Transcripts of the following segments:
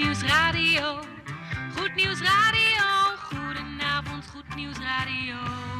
Nieuws Radio. Goed Nieuws Radio. Goedenavond, Goed Nieuws Radio.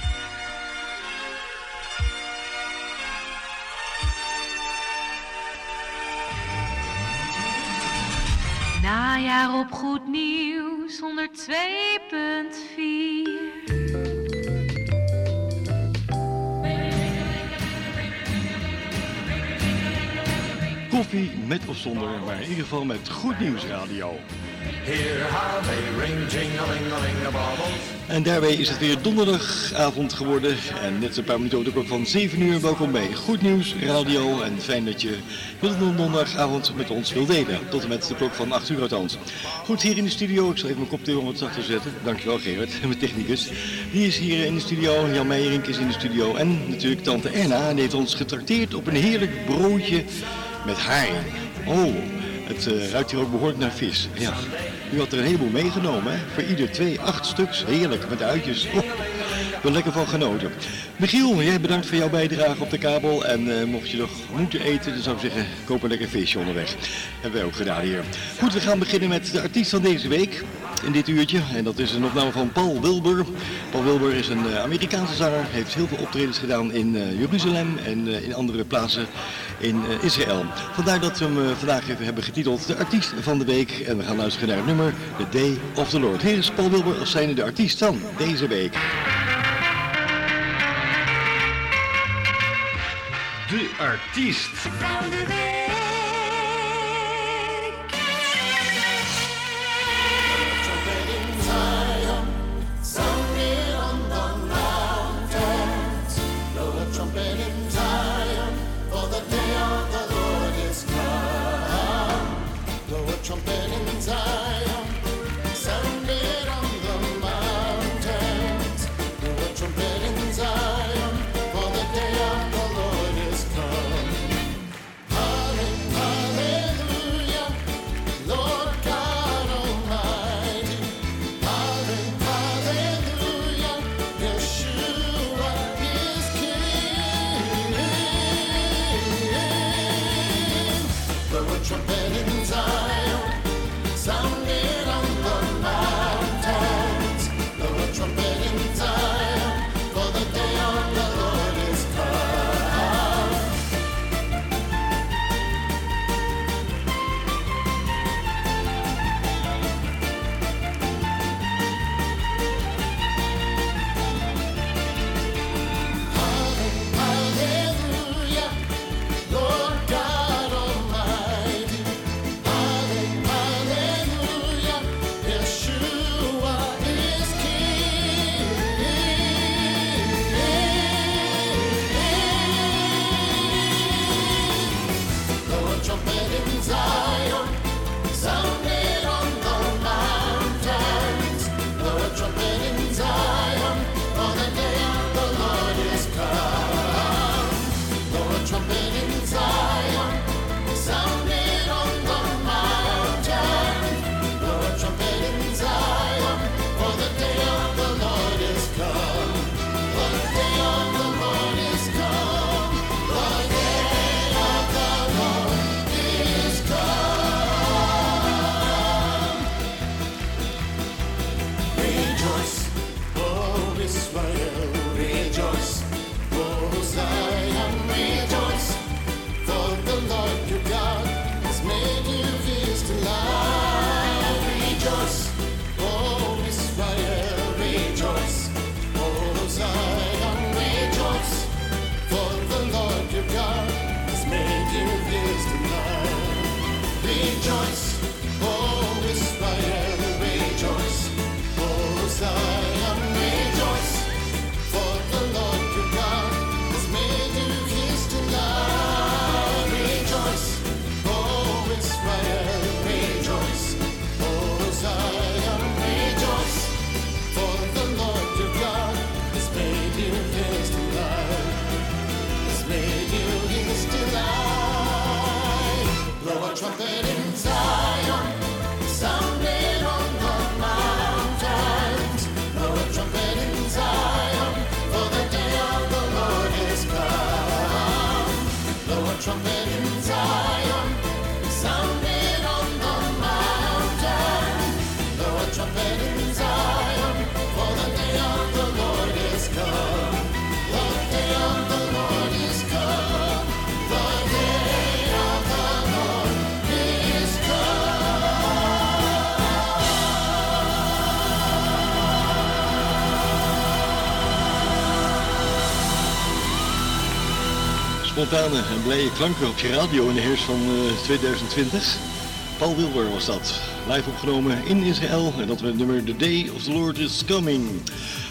Najaar op Goed Nieuws 102.4. Koffie met of zonder, maar in ieder geval met Goed Nieuws Radio. Here ring. En daarbij is het weer donderdagavond geworden. En net een paar minuten over de klok van 7 uur. Welkom bij Goed Nieuws Radio. En fijn dat je de donderdagavond met ons wil delen. Tot en met de klok van 8 uur althans. Goed, hier in de studio. Ik zal even mijn koptelefoon wat zachter zetten. Dankjewel Gerard, mijn technicus. Die is hier in de studio. Jan Meijerink is in de studio. En natuurlijk tante Erna. Die heeft ons getrakteerd op een heerlijk broodje met haring. Oh, het eh, ruikt hier ook behoorlijk naar vis. Ja, u had er een heleboel meegenomen, hè? Voor ieder twee, acht stuks. Heerlijk, met uitjes. Oh, wel lekker van genoten. Michiel, jij bedankt voor jouw bijdrage op de kabel. En eh, mocht je nog moeten eten, dan zou ik zeggen, koop een lekker visje onderweg. Hebben wij ook gedaan hier. Goed, we gaan beginnen met de artiest van deze week. In dit uurtje. En dat is een opname van Paul Wilbur. Paul Wilbur is een eh, Amerikaanse zanger. Heeft heel veel optredens gedaan in eh, Jeruzalem en in andere plaatsen in Israël. Vandaar dat we hem vandaag even hebben getiteld de artiest van de week. En we gaan luisteren naar het nummer The Day of the Lord. Hier is Paul Wilbur als zijnde de artiest van deze week. De artiest. A trumpet in Zion, Spontane en blije klanken op je radio in de herfst van eh, 2020. Paul Wilber was dat. Live opgenomen in Israël. En dat het nummer The Day of the Lord is Coming.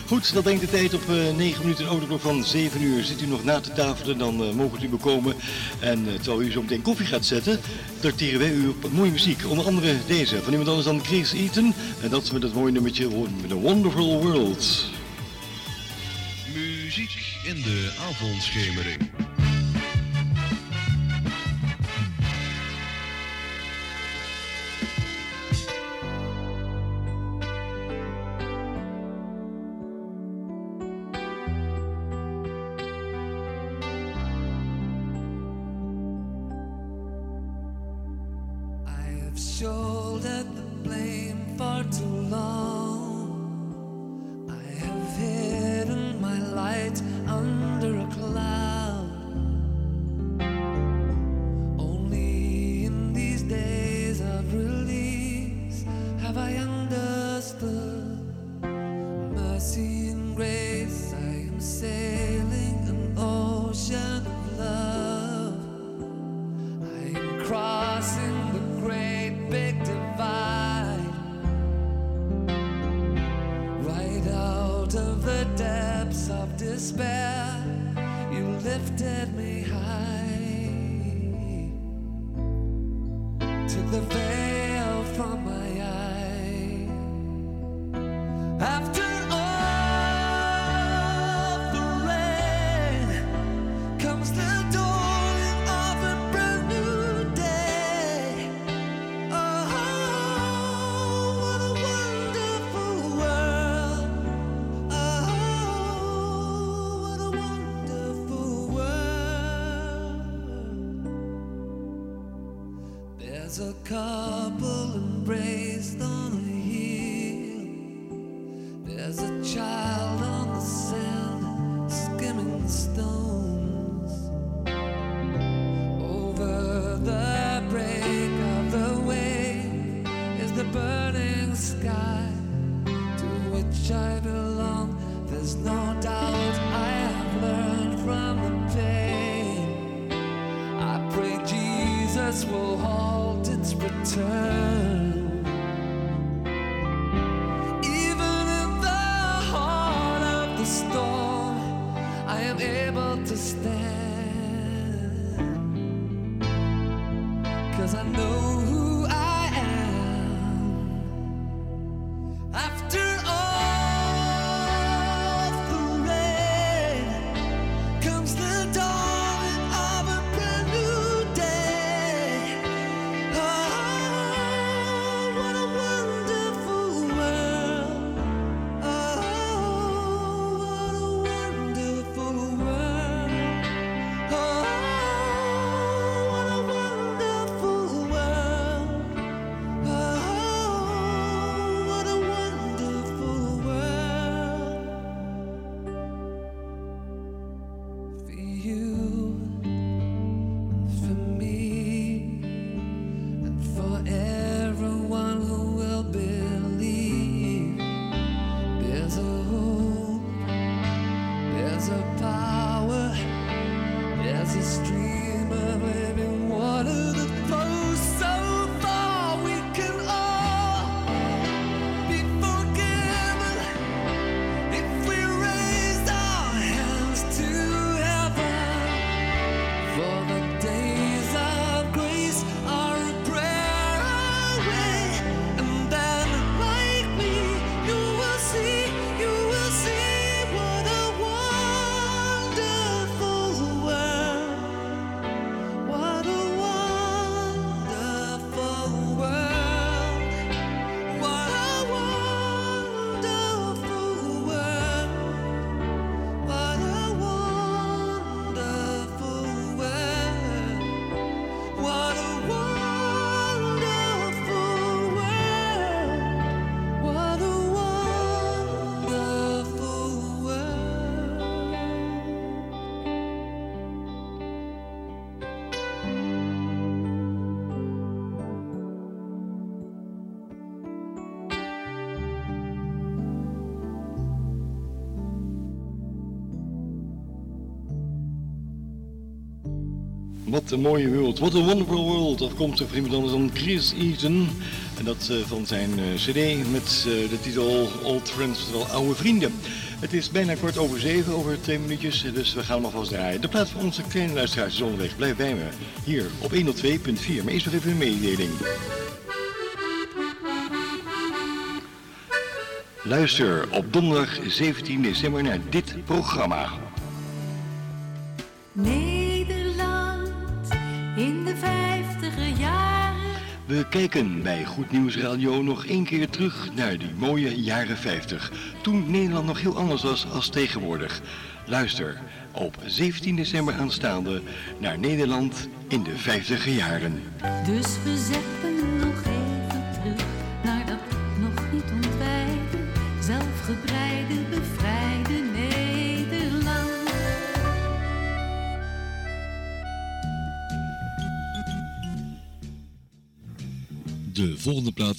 Goed, dat denkt de tijd op eh 9 minuten en autoklok van 7 uur. Zit u nog na te tafelen, dan eh, mogen u bekomen. En eh, terwijl u zo meteen koffie gaat zetten, tracteren wij u op mooie muziek. Onder andere deze, van iemand anders dan Chris Eaton. En dat met het mooie nummertje The Wonderful World. Muziek in de avondschemering. A couple embraced What a mooie wereld. What a wonderful world. Afkomstig van iemand anders dan Chris Eaton. En dat eh, van zijn eh, cd met eh, de titel Old Friends, oftewel Oude Vrienden. Het is bijna kort over zeven, over twee minuutjes, dus we gaan hem alvast draaien. De plaats van onze kleine luisteraars is onderweg. Blijf bij me. Hier op 102.4. Maar eerst nog even een mededeling. Luister op donderdag 17 december naar dit programma. Kijken bij Goed Nieuws Radio nog één keer terug naar die mooie jaren 50. Toen Nederland nog heel anders was als tegenwoordig. Luister op 17 december aanstaande naar Nederland in de 50er jaren. Dus we zetten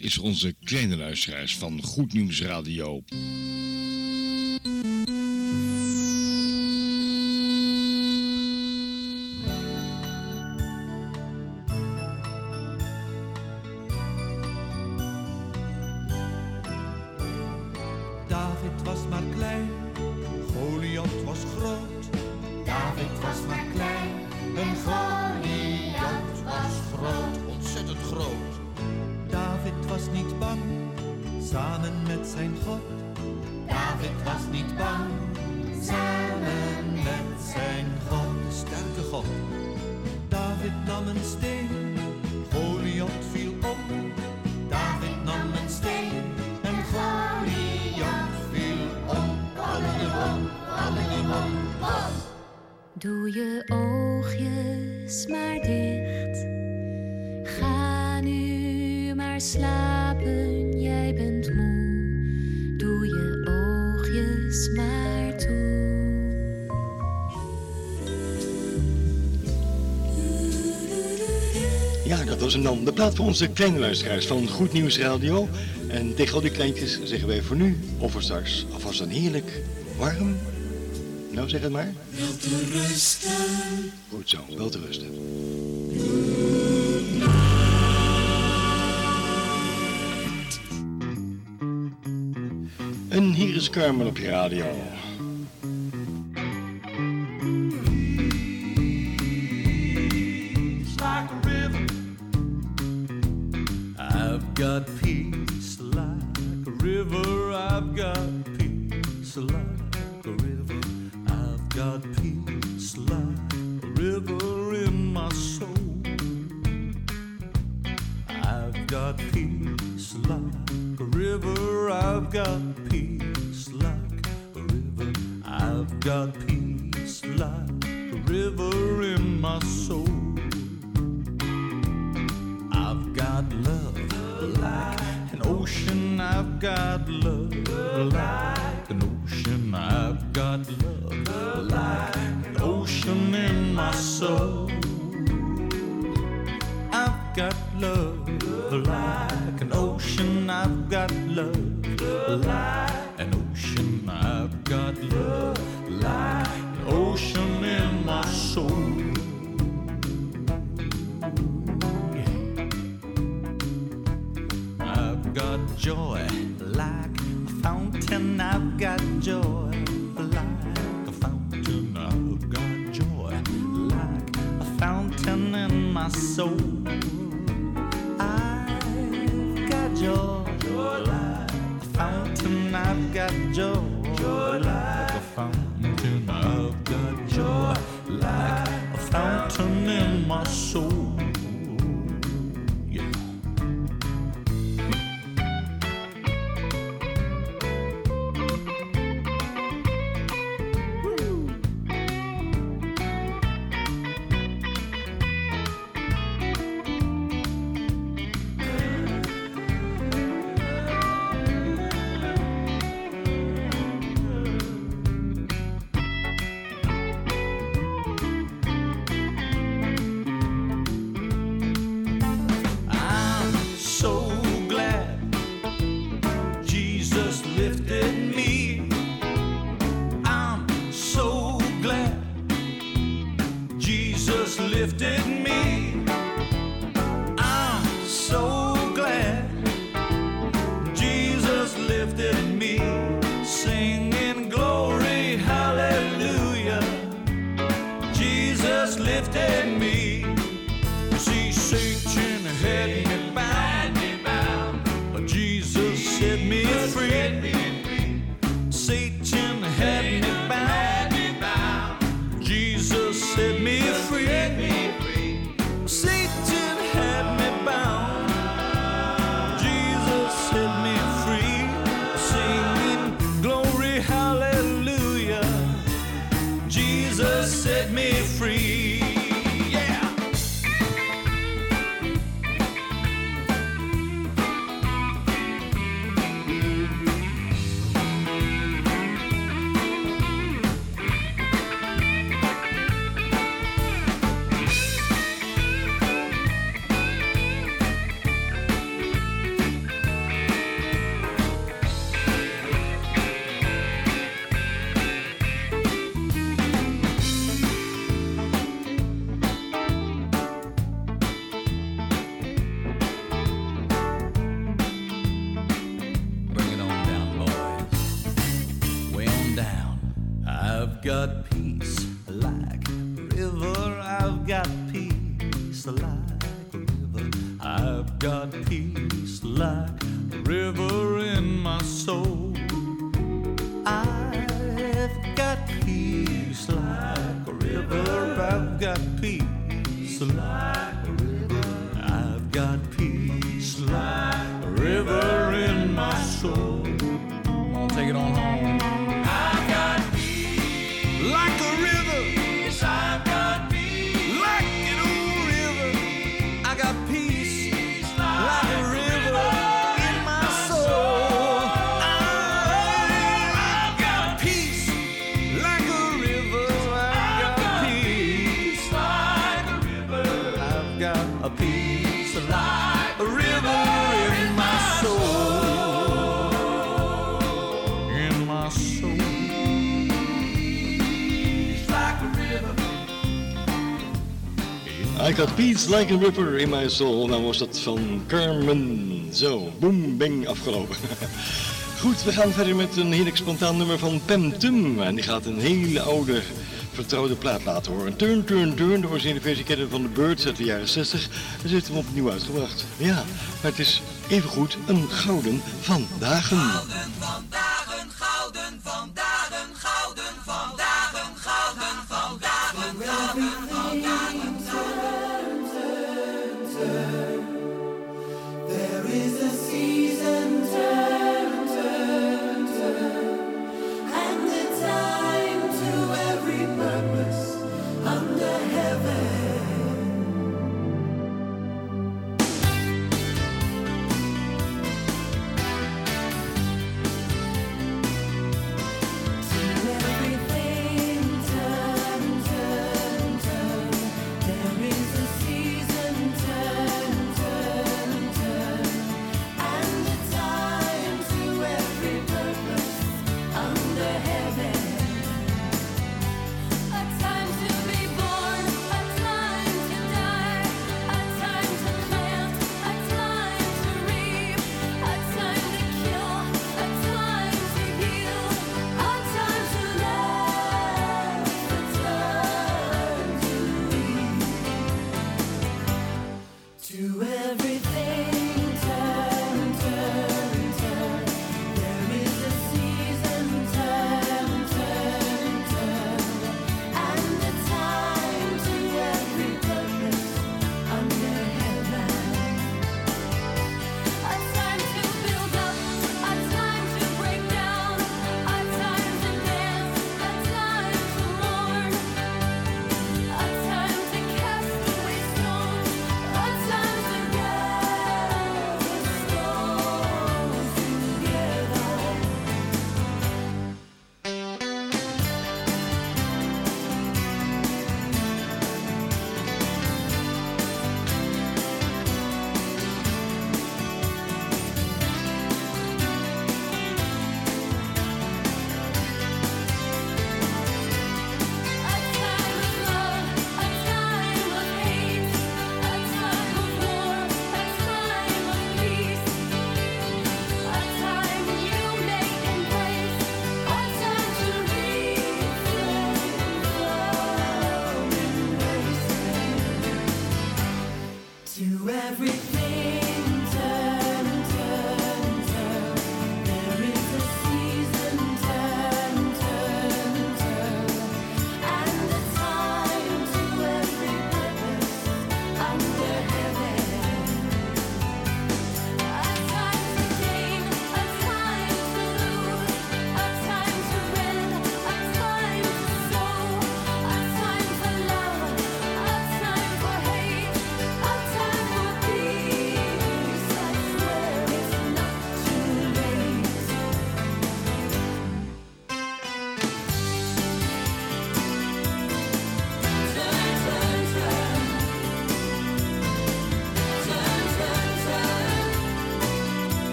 is onze kleine luisteraars van Goed Nieuws Radio. Een steen, Goliath viel om. David nam een steen en Goliath viel om. Allemom, allemom, bom. Doe je oogjes Hem dan. De plaat voor onze kleine luisteraars van Goed Nieuws Radio. En tegen al die kleintjes zeggen wij voor nu of voor straks alvast een heerlijk warm. Nou, zeg het maar. Wel te rusten. Goed zo, wel te rusten. En hier is Carmen op je radio. Got love like an ocean. I've got love like an ocean. I've got love like an ocean in my soul. I've got joy like a fountain. I've got joy like a fountain. I've got joy like a fountain in my soul. Joy like a fountain. I've got joy like a fountain. I've got joy like a fountain in my soul. had Peace Like a Ripper in my soul. Dan was dat van Carmen. Zo, boom, bang, afgelopen. Goed, we gaan verder met een heerlijk spontaan nummer van Pam Tum. En die gaat een hele oude vertrouwde plaat laten horen. Turn, Turn, Turn, de originele versie kennen van de Birds uit de jaren 60. En ze heeft hem opnieuw uitgebracht. Ja, maar het is evengoed een gouden vandaag. Gouden vandaag.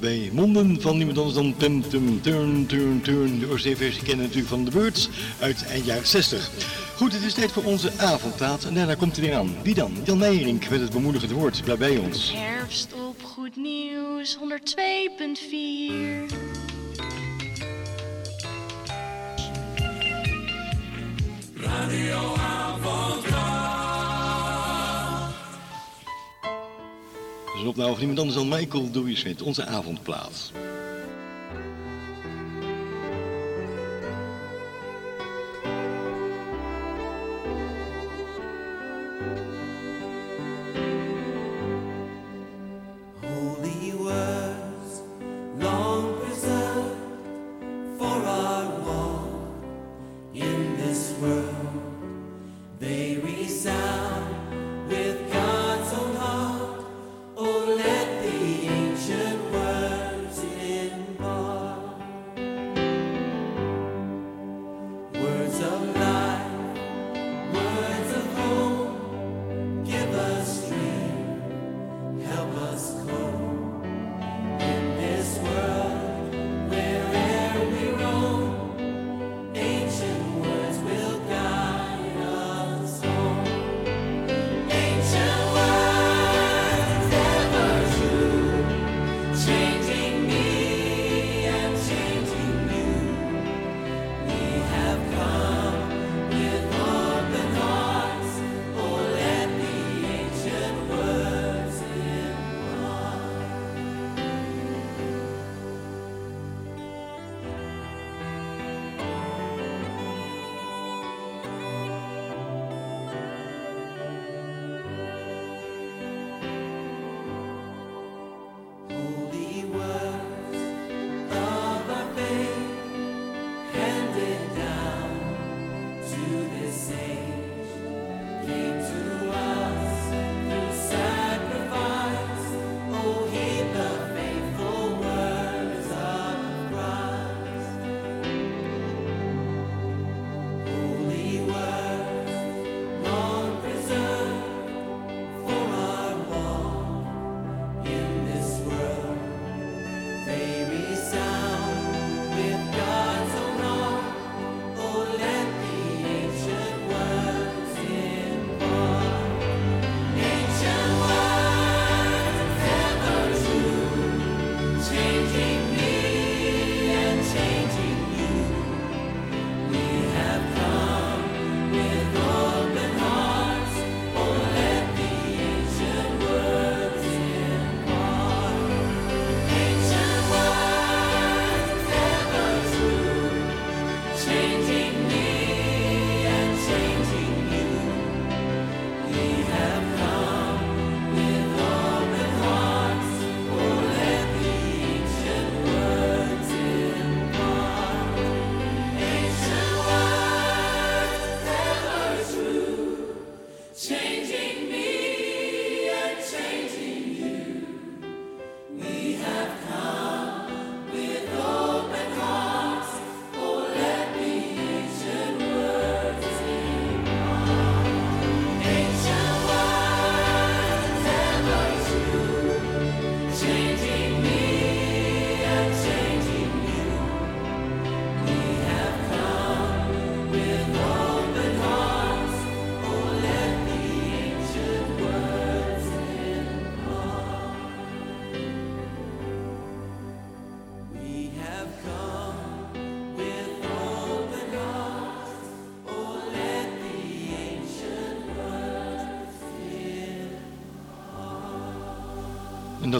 Bij monden van niemand anders dan Tum Tum Turn Turn Turn. De OC-versie kennen natuurlijk van de Birds uit eind jaren 60. Goed, het is tijd voor onze avondtaat en daarna komt hij weer aan. Wie dan? Jan Meijering met het bemoedigend woord. Blijf bij ons. Nou van niemand anders dan Michael Dewey-Smith, onze avondplaat.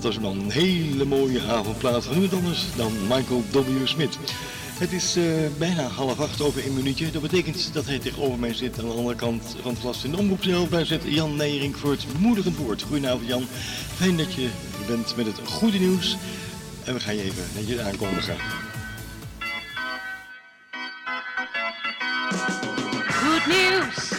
Dat was een hele mooie avondplaat van anders dan Michael W. Smith. Het is eh, bijna half acht over een minuutje. Dat betekent dat hij tegenover mij zit aan de andere kant van het glas in de omroep zelf. Zit Jan Nijering voor het bemoedigend woord. Goedenavond Jan. Fijn dat je bent met het goede nieuws. En we gaan je even netjes aankondigen. Goed nieuws.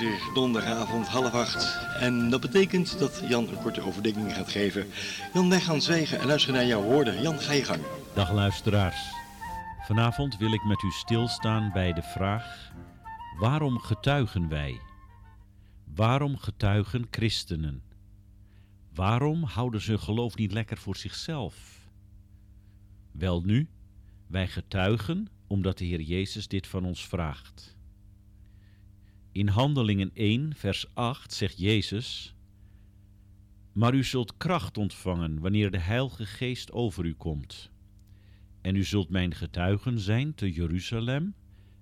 Is donderdagavond, half acht. En dat betekent dat Jan een korte overdenking gaat geven. Jan, wij gaan zwijgen en luisteren naar jouw woorden. Jan, ga je gang. Dag luisteraars. Vanavond wil ik met u stilstaan bij de vraag: waarom getuigen wij? Waarom getuigen christenen? Waarom houden ze geloof niet lekker voor zichzelf? Wel nu, wij getuigen omdat de Heer Jezus dit van ons vraagt. In Handelingen 1, vers 8 zegt Jezus: Maar u zult kracht ontvangen wanneer de Heilige Geest over u komt. En u zult mijn getuigen zijn te Jeruzalem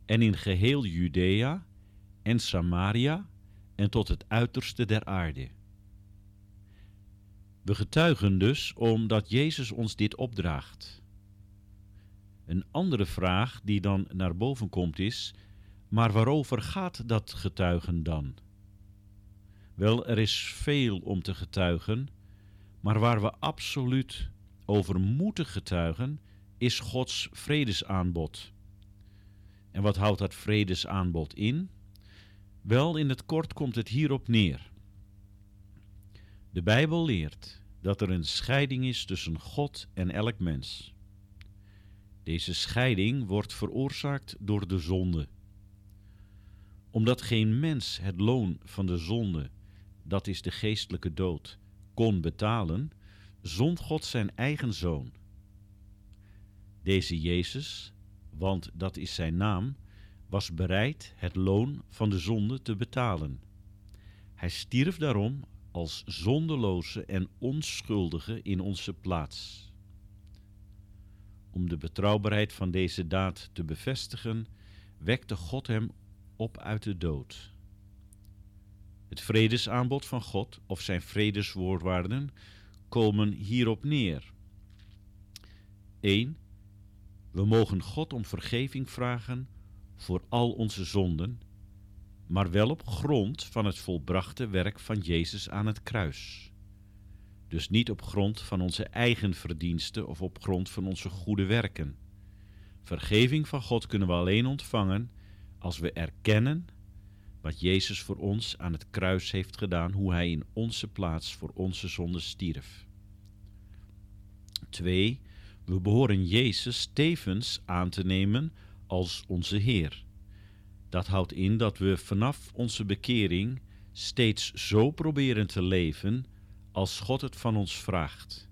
en in geheel Judea en Samaria en tot het uiterste der aarde. We getuigen dus omdat Jezus ons dit opdraagt. Een andere vraag die dan naar boven komt is: maar waarover gaat dat getuigen dan? Wel, er is veel om te getuigen, maar waar we absoluut over moeten getuigen, is Gods vredesaanbod. En wat houdt dat vredesaanbod in? Wel, in het kort komt het hierop neer. De Bijbel leert dat er een scheiding is tussen God en elk mens. Deze scheiding wordt veroorzaakt door de zonde. Omdat geen mens het loon van de zonde, dat is de geestelijke dood, kon betalen, zond God zijn eigen zoon. Deze Jezus, want dat is zijn naam, was bereid het loon van de zonde te betalen. Hij stierf daarom als zondeloze en onschuldige in onze plaats. Om de betrouwbaarheid van deze daad te bevestigen, wekte God hem op uit de dood. Het vredesaanbod van God of zijn vredeswoordwaarden komen hierop neer. 1. We mogen God om vergeving vragen voor al onze zonden, maar wel op grond van het volbrachte werk van Jezus aan het kruis. Dus niet op grond van onze eigen verdiensten of op grond van onze goede werken. Vergeving van God kunnen we alleen ontvangen als we erkennen wat Jezus voor ons aan het kruis heeft gedaan, hoe Hij in onze plaats voor onze zonde stierf. 2. We behoren Jezus tevens aan te nemen als onze Heer. Dat houdt in dat we vanaf onze bekering steeds zo proberen te leven als God het van ons vraagt.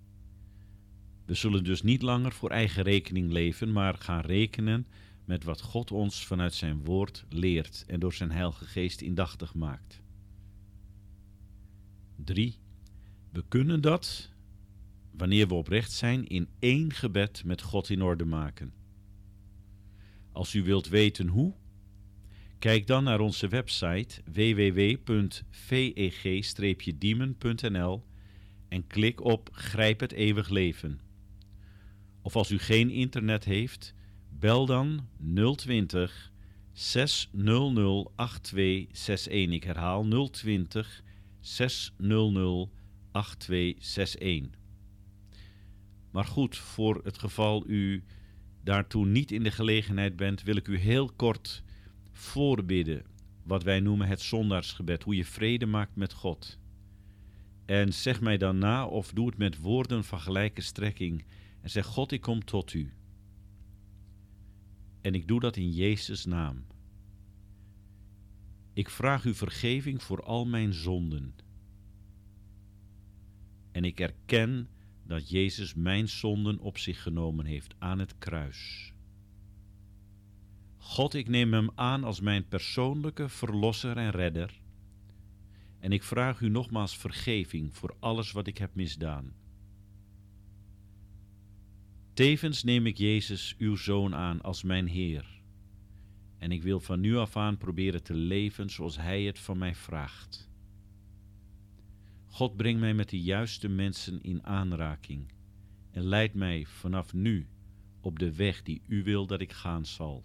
We zullen dus niet langer voor eigen rekening leven, maar gaan rekenen met wat God ons vanuit zijn woord leert en door zijn Heilige Geest indachtig maakt. 3. We kunnen dat, wanneer we oprecht zijn, in één gebed met God in orde maken. Als u wilt weten hoe, kijk dan naar onze website www.veg-diemen.nl en klik op Grijp het eeuwig leven. Of als u geen internet heeft, bel dan 020 600 8261. Ik herhaal 020 600 8261. Maar goed, voor het geval u daartoe niet in de gelegenheid bent, wil ik u heel kort voorbidden wat wij noemen het zondaarsgebed, hoe je vrede maakt met God. En zeg mij dan na of doe het met woorden van gelijke strekking en zeg God, ik kom tot u. En ik doe dat in Jezus' naam. Ik vraag u vergeving voor al mijn zonden. En ik erken dat Jezus mijn zonden op zich genomen heeft aan het kruis. God, ik neem hem aan als mijn persoonlijke verlosser en redder. En ik vraag u nogmaals vergeving voor alles wat ik heb misdaan. Tevens neem ik Jezus, uw Zoon, aan als mijn Heer. En ik wil van nu af aan proberen te leven zoals Hij het van mij vraagt. God brengt mij met de juiste mensen in aanraking en leidt mij vanaf nu op de weg die U wil dat ik gaan zal.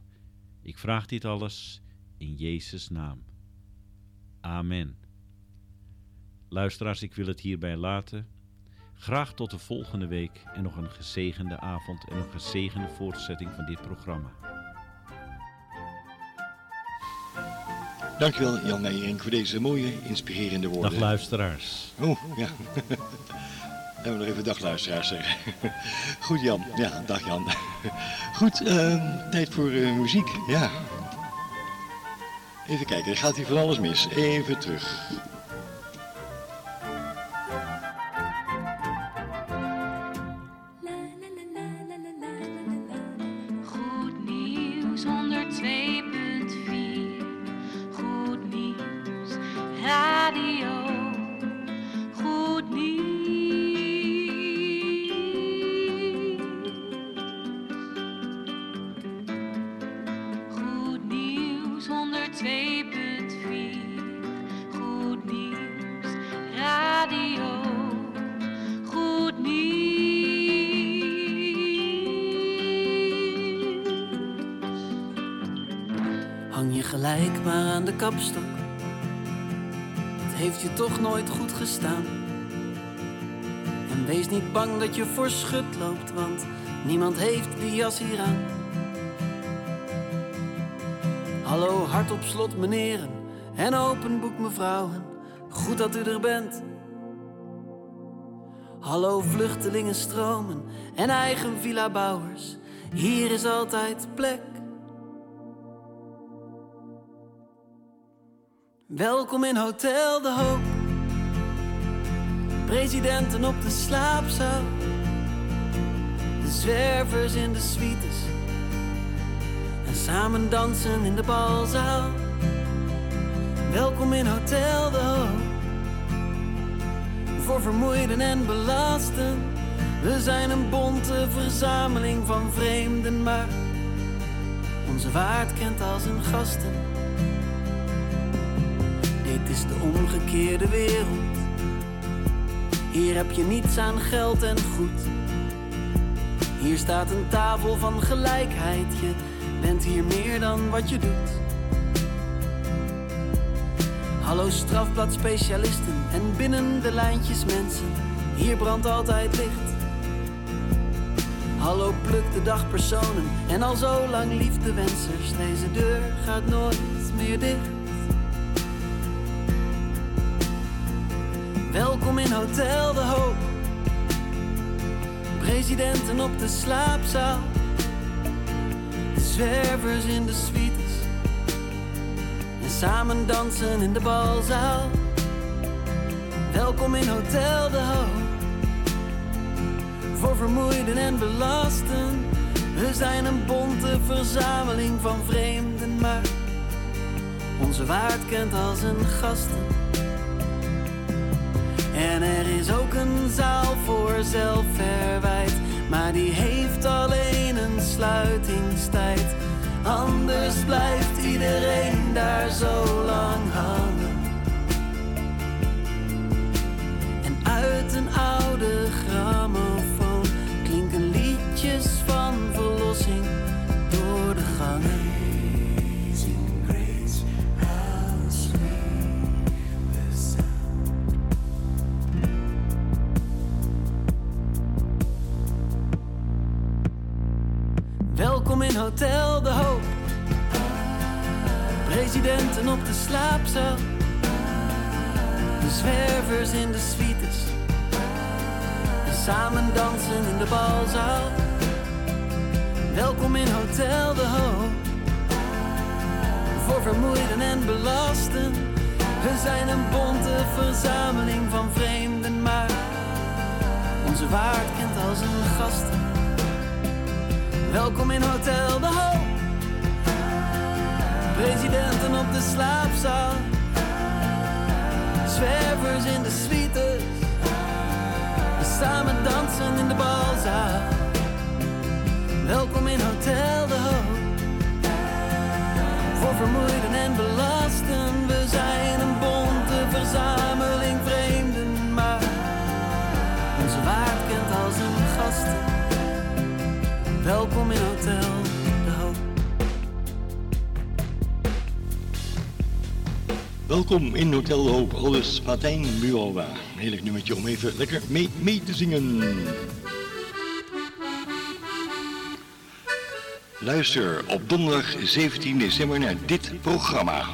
Ik vraag dit alles in Jezus' naam. Amen. Luisteraars, ik wil het hierbij laten. Graag tot de volgende week en nog een gezegende avond en een gezegende voortzetting van dit programma. Dankjewel Jan Nijering voor deze mooie, inspirerende woorden. Dag luisteraars. Oh, ja. Laten we nog even dag luisteraars zeggen. Goed Jan, ja, dag Jan. Goed, eh, tijd voor eh, muziek, ja. Even kijken, er gaat hier van alles mis. Even terug. Niemand heeft die jas hier aan. Hallo, hart op slot, meneren. En open boek, mevrouwen. Goed dat u er bent. Hallo, vluchtelingen stromen en eigen villa bouwers. Hier is altijd plek. Welkom in Hotel de Hoop. Presidenten op de slaapzaal. De zwervers in de suites. En samen dansen in de balzaal. Welkom in Hotel de Hoop. Voor vermoeiden en belasten. We zijn een bonte verzameling van vreemden, maar onze waard kent als een gasten. Dit is de omgekeerde wereld. Hier heb je niets aan geld en goed. Hier staat een tafel van gelijkheid. Je bent hier meer dan wat je doet. Hallo strafbladspecialisten en binnen de lijntjes mensen. Hier brandt altijd licht. Hallo pluk de dagpersonen en al zo lang liefdewensers. Deze deur gaat nooit meer dicht. Welkom in Hotel de Hoop. Presidenten op de slaapzaal. De zwervers in de suites. En samen dansen in de balzaal. Welkom in Hotel de Hoop. Voor vermoeiden en belasten. We zijn een bonte verzameling van vreemden, maar onze waard kent als een gasten. En er is ook een zaal voor zelfverwijt, maar die heeft alleen een sluitingstijd. Anders blijft iedereen daar zo lang hangen. En uit een oude grammofoon klinken liedjes van verlossing door de gangen. Welkom in Hotel de Hoop. Presidenten op de slaapzaal. De zwervers in de suites. En samen dansen in de balzaal. Welkom in Hotel de Hoop. Voor vermoeiden en belasten. We zijn een bonte verzameling van vreemden, maar onze waard kent als een gasten. Welkom in Hotel de Hoop. Presidenten op de slaapzaal. Zwervers in de suites. We samen dansen in de balzaal. Welkom in Hotel de Hoop. Voor vermoeiden en belasten, we zijn een bonte verzameling vreemden, maar onze waard kent als een gasten. Welkom in Hotel de Hoop. Welkom in Hotel de Hoop, alles Martijn Bualwa. Een heerlijk nummertje om even lekker mee, mee te zingen. Luister op donderdag 17 december naar dit programma.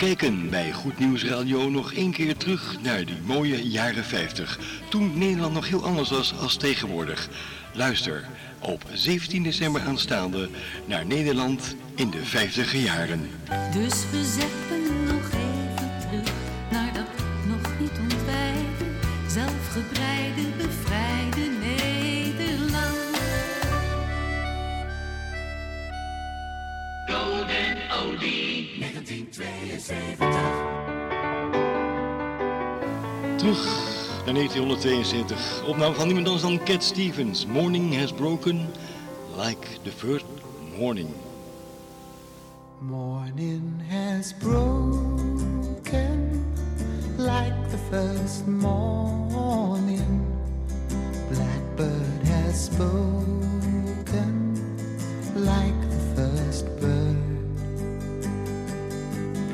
Kijken bij Goed Nieuws Radio nog één keer terug naar die mooie jaren 50. Toen Nederland nog heel anders was als tegenwoordig. Luister op 17 december aanstaande naar Nederland in de 50 jaren. Dus we zetten nog even terug naar dat nog niet ontwijde, zelfgebreide, bevrijde Nederland. Golden Oldie 1972. Terug naar 1972. Opname van niemand anders dan Cat Stevens. Morning has broken like the first morning. Morning has broken like the first morning. Blackbird has spoken like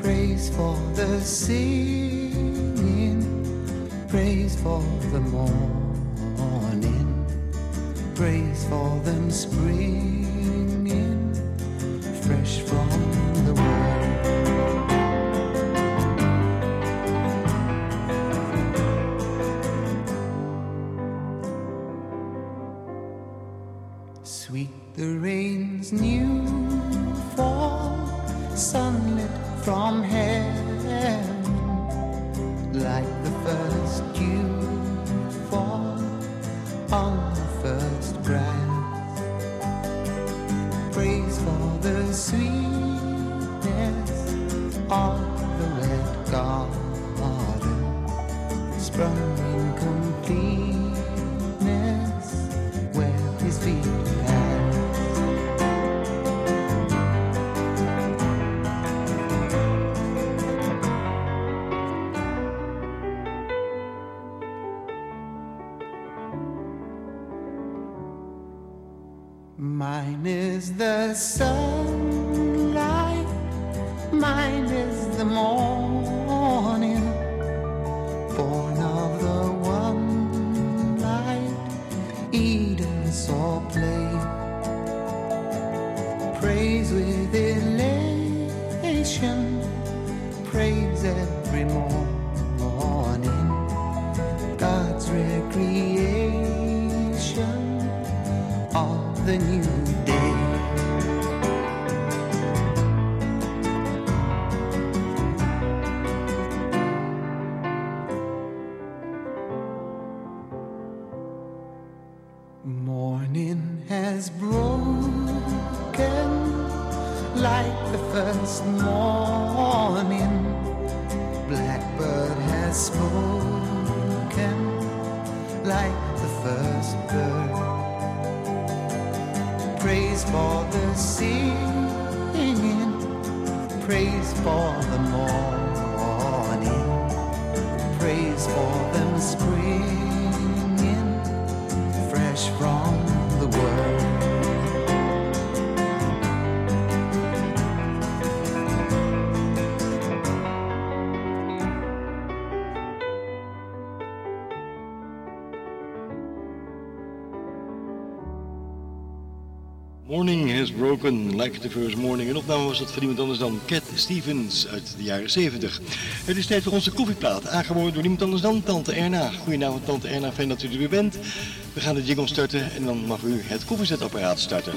Praise for the singing, praise for the morning, praise for them springing fresh from Mine is the sunlight, mine is the morning, like the first morning. En opname was dat van iemand anders dan Cat Stevens uit de jaren 70. Het is tijd voor onze koffieplaat, aangeboden door niemand anders dan Tante Erna. Goedenavond Tante Erna, fijn dat u er weer bent. We gaan de jingle starten en dan mag u het koffiezetapparaat starten.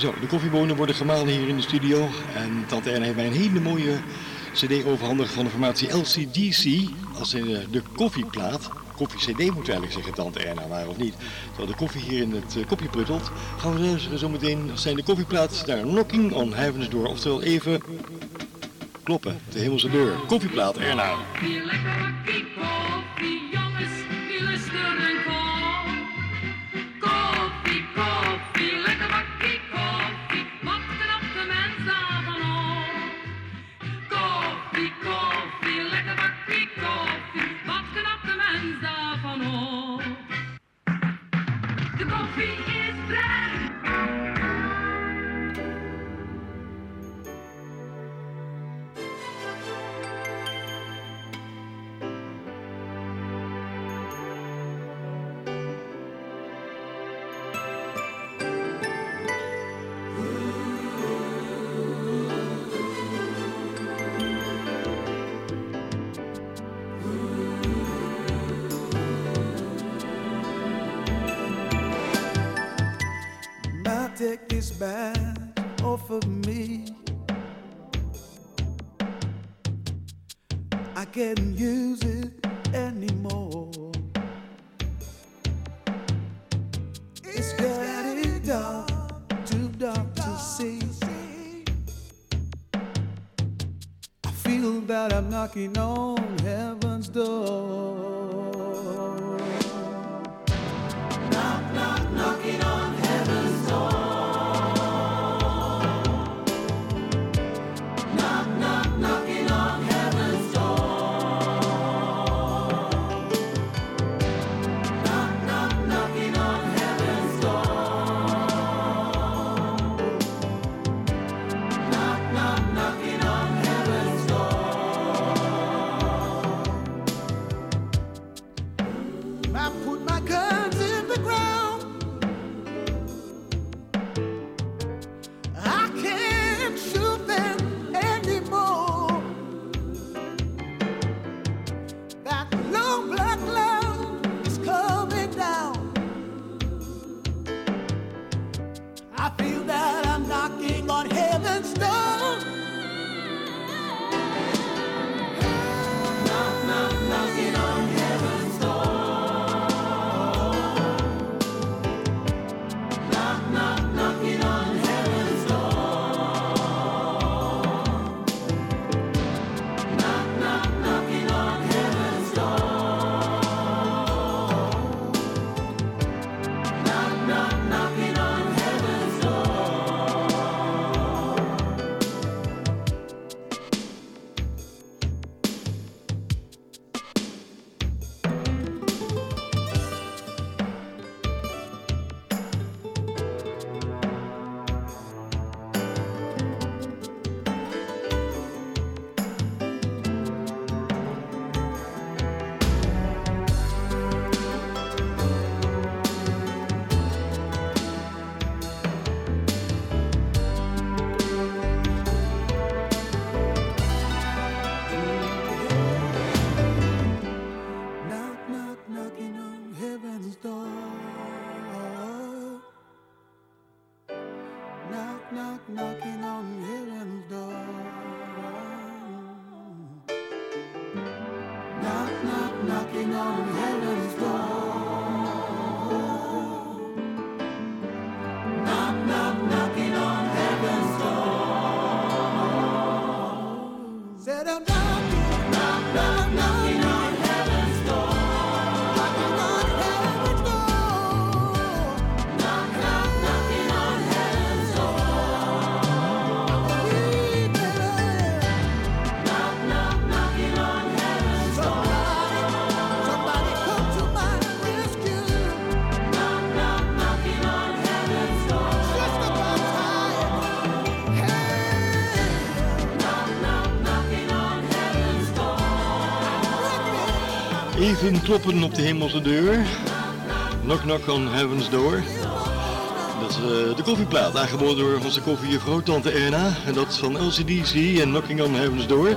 Zo, de koffiebonen worden gemalen hier in de studio. En Tante Erna heeft mij een hele mooie cd overhandigd van de formatie LCDC. Als in de, de koffieplaat. koffie-cd moet eigenlijk zeggen, tante Erna, maar of niet. Terwijl de koffie hier in het uh, kopje pruttelt, gaan we luisteren zometeen zijn de koffieplaat naar Knocking on Heaven's Door. Oftewel even kloppen, de hemelse deur. Koffieplaat Erna. lucky, no kloppen op de hemelse deur. Knock knock on heaven's door. Dat is eh, de koffieplaat, aangeboden door onze koffiejuffrouw Tante Erna. En dat is van LCDC en Knocking on Heaven's Door.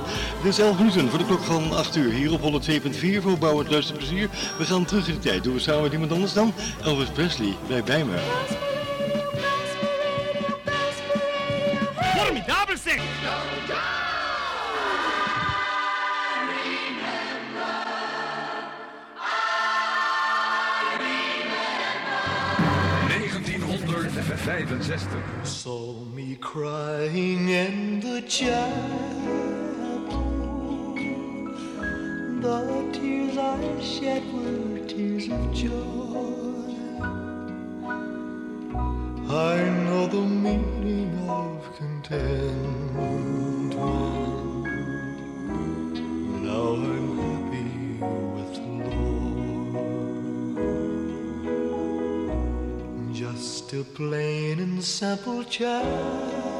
Dit is 11 minuten voor de klok van 8 uur. Hier op 102.4 voor bouwend luisterplezier. We gaan terug in de tijd. Doen we samen met iemand anders dan? Elvis Presley, blijf bij me. 1965. Saw me crying in the chapel. The tears I shed were tears of joy. I know the meaning of contentment. A plain and simple child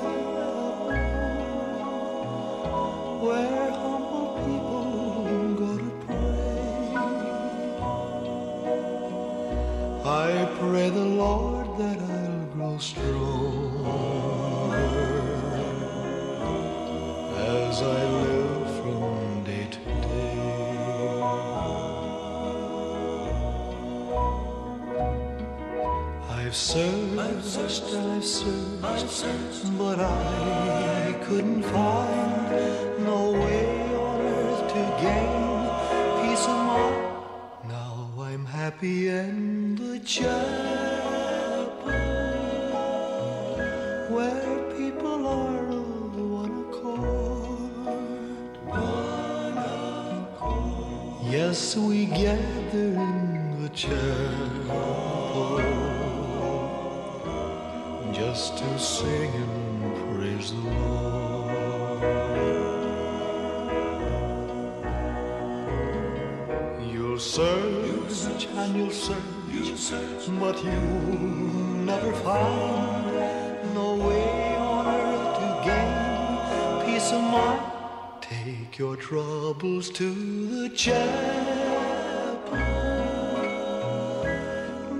search, but you'll never find no way on earth to gain peace of mind. Take your troubles to the chapel.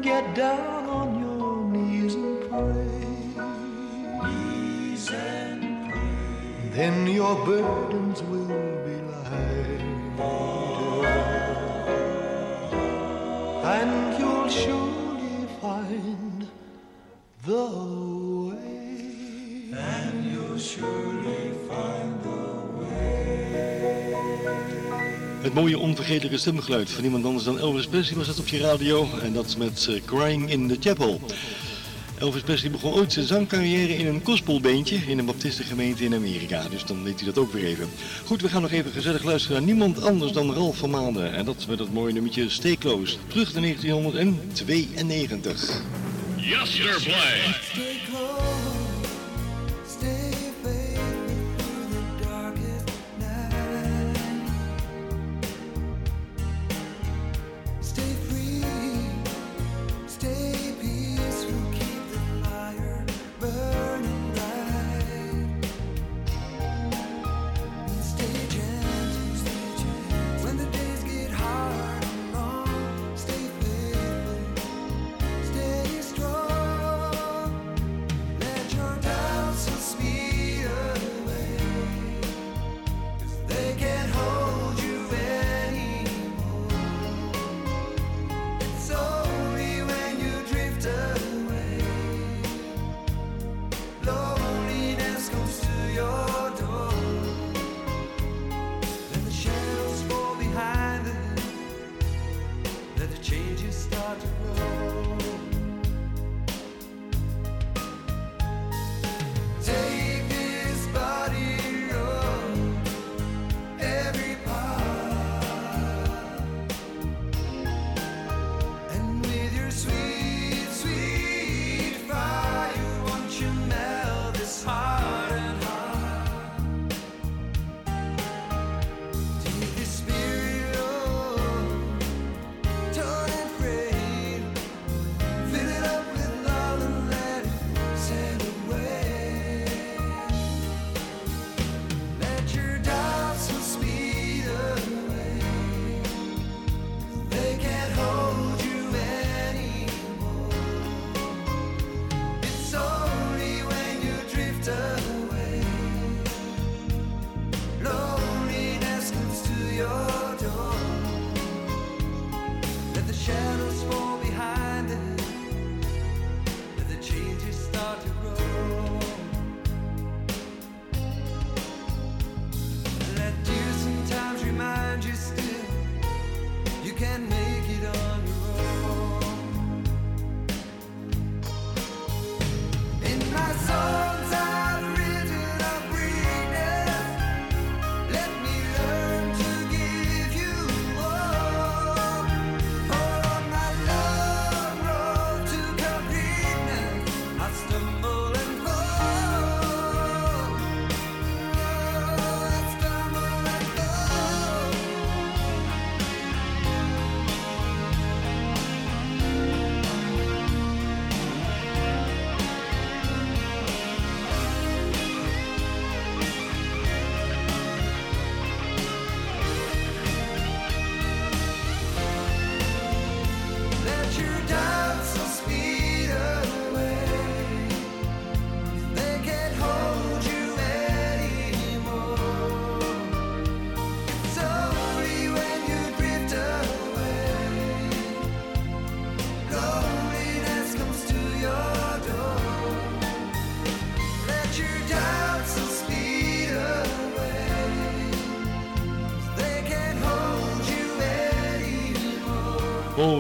Get down on your knees and pray. Knees and pray. Then your burdens will And you'll surely find the way. And you'll surely find the Het mooie onvergetelijke stemgeluid van iemand anders dan Elvis Presley was dat op je radio. En dat met eh, Crying in the Chapel. Elvis Presley begon ooit zijn zangcarrière in een gospelbeentje in een baptistengemeente in Amerika. Dus dan weet hij dat ook weer even. Goed, we gaan nog even gezellig luisteren naar niemand anders dan Ralf van Maanden. En dat met dat mooie nummertje Stay Close. Terug naar 1992. Yesterplay. Stay close,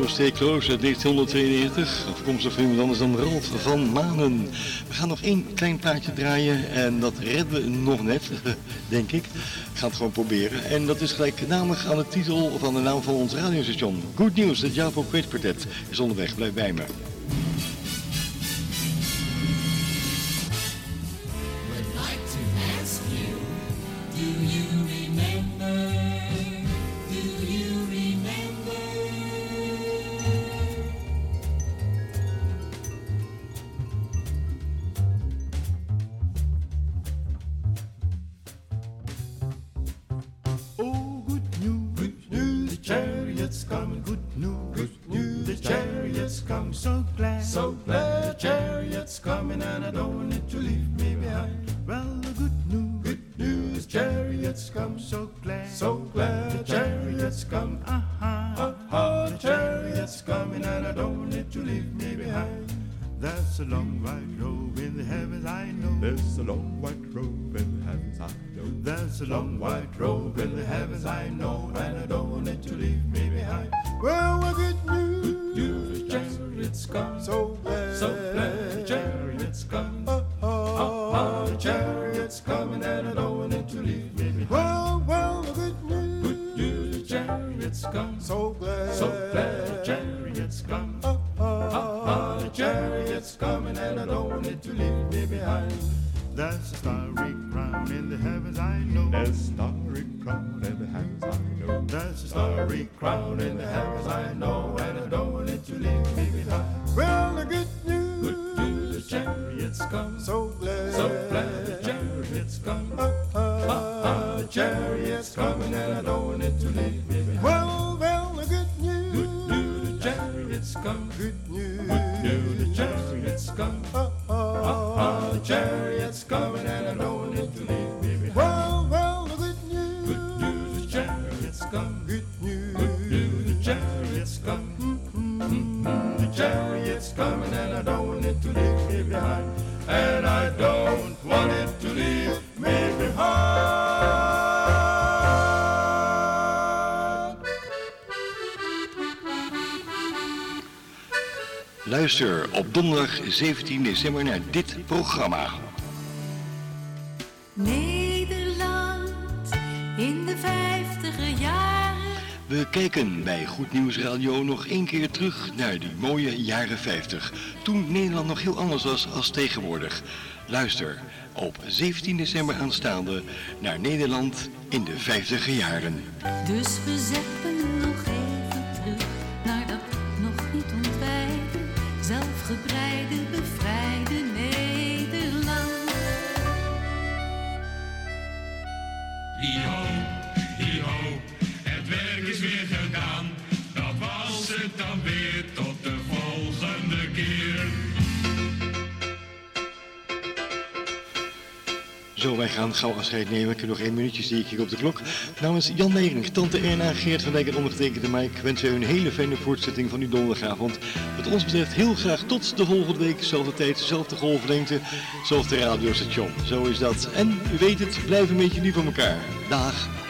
Oh, Stay Close uit 1992. Afkomstig van iemand anders dan Ralf van Manen. We gaan nog één klein plaatje draaien en dat redden we nog net, denk ik. Ik ga het gewoon proberen. En dat is gelijknamig aan de titel van de naam van ons radiostation. Good News, het Javo Quiz Quartet is onderweg. Blijf bij me. Long white robe in the heavens, I know. There's a long white robe in the heavens, I know, and I don't want it to leave me behind. Well, what good news? Good news, the chariot's come. So glad, so glad the chariot's come. Oh, oh, oh, the chariot's coming, and I don't want it to leave me behind. Well, well, good news. Good news, the chariot's come. So glad, so glad There's a starry crown in the heavens, I know. There's a starry crown in the heavens, I know. There's a starry crown in the heavens, donderdag 17 december naar dit programma. Nederland in de vijftiger jaren. We kijken bij Goed Nieuws Radio nog één keer terug naar die mooie jaren 50. Toen Nederland nog heel anders was als tegenwoordig. Luister op 17 december aanstaande naar Nederland in de 50er jaren. Dus we zetten Zo, wij gaan gauw afscheid nemen. Ik heb nog één minuutje, zie ik hier op de klok. Namens Jan Nering, Tante Erna, Geert van Dijk en ondergetekende Mike wensen we u een hele fijne voortzetting van uw donderdagavond. Wat ons betreft heel graag tot de volgende week. Zelfde tijd, zelfde golflengte, zelfde radiostation. Zo is dat. En u weet het, blijf een beetje lief voor elkaar. Dag.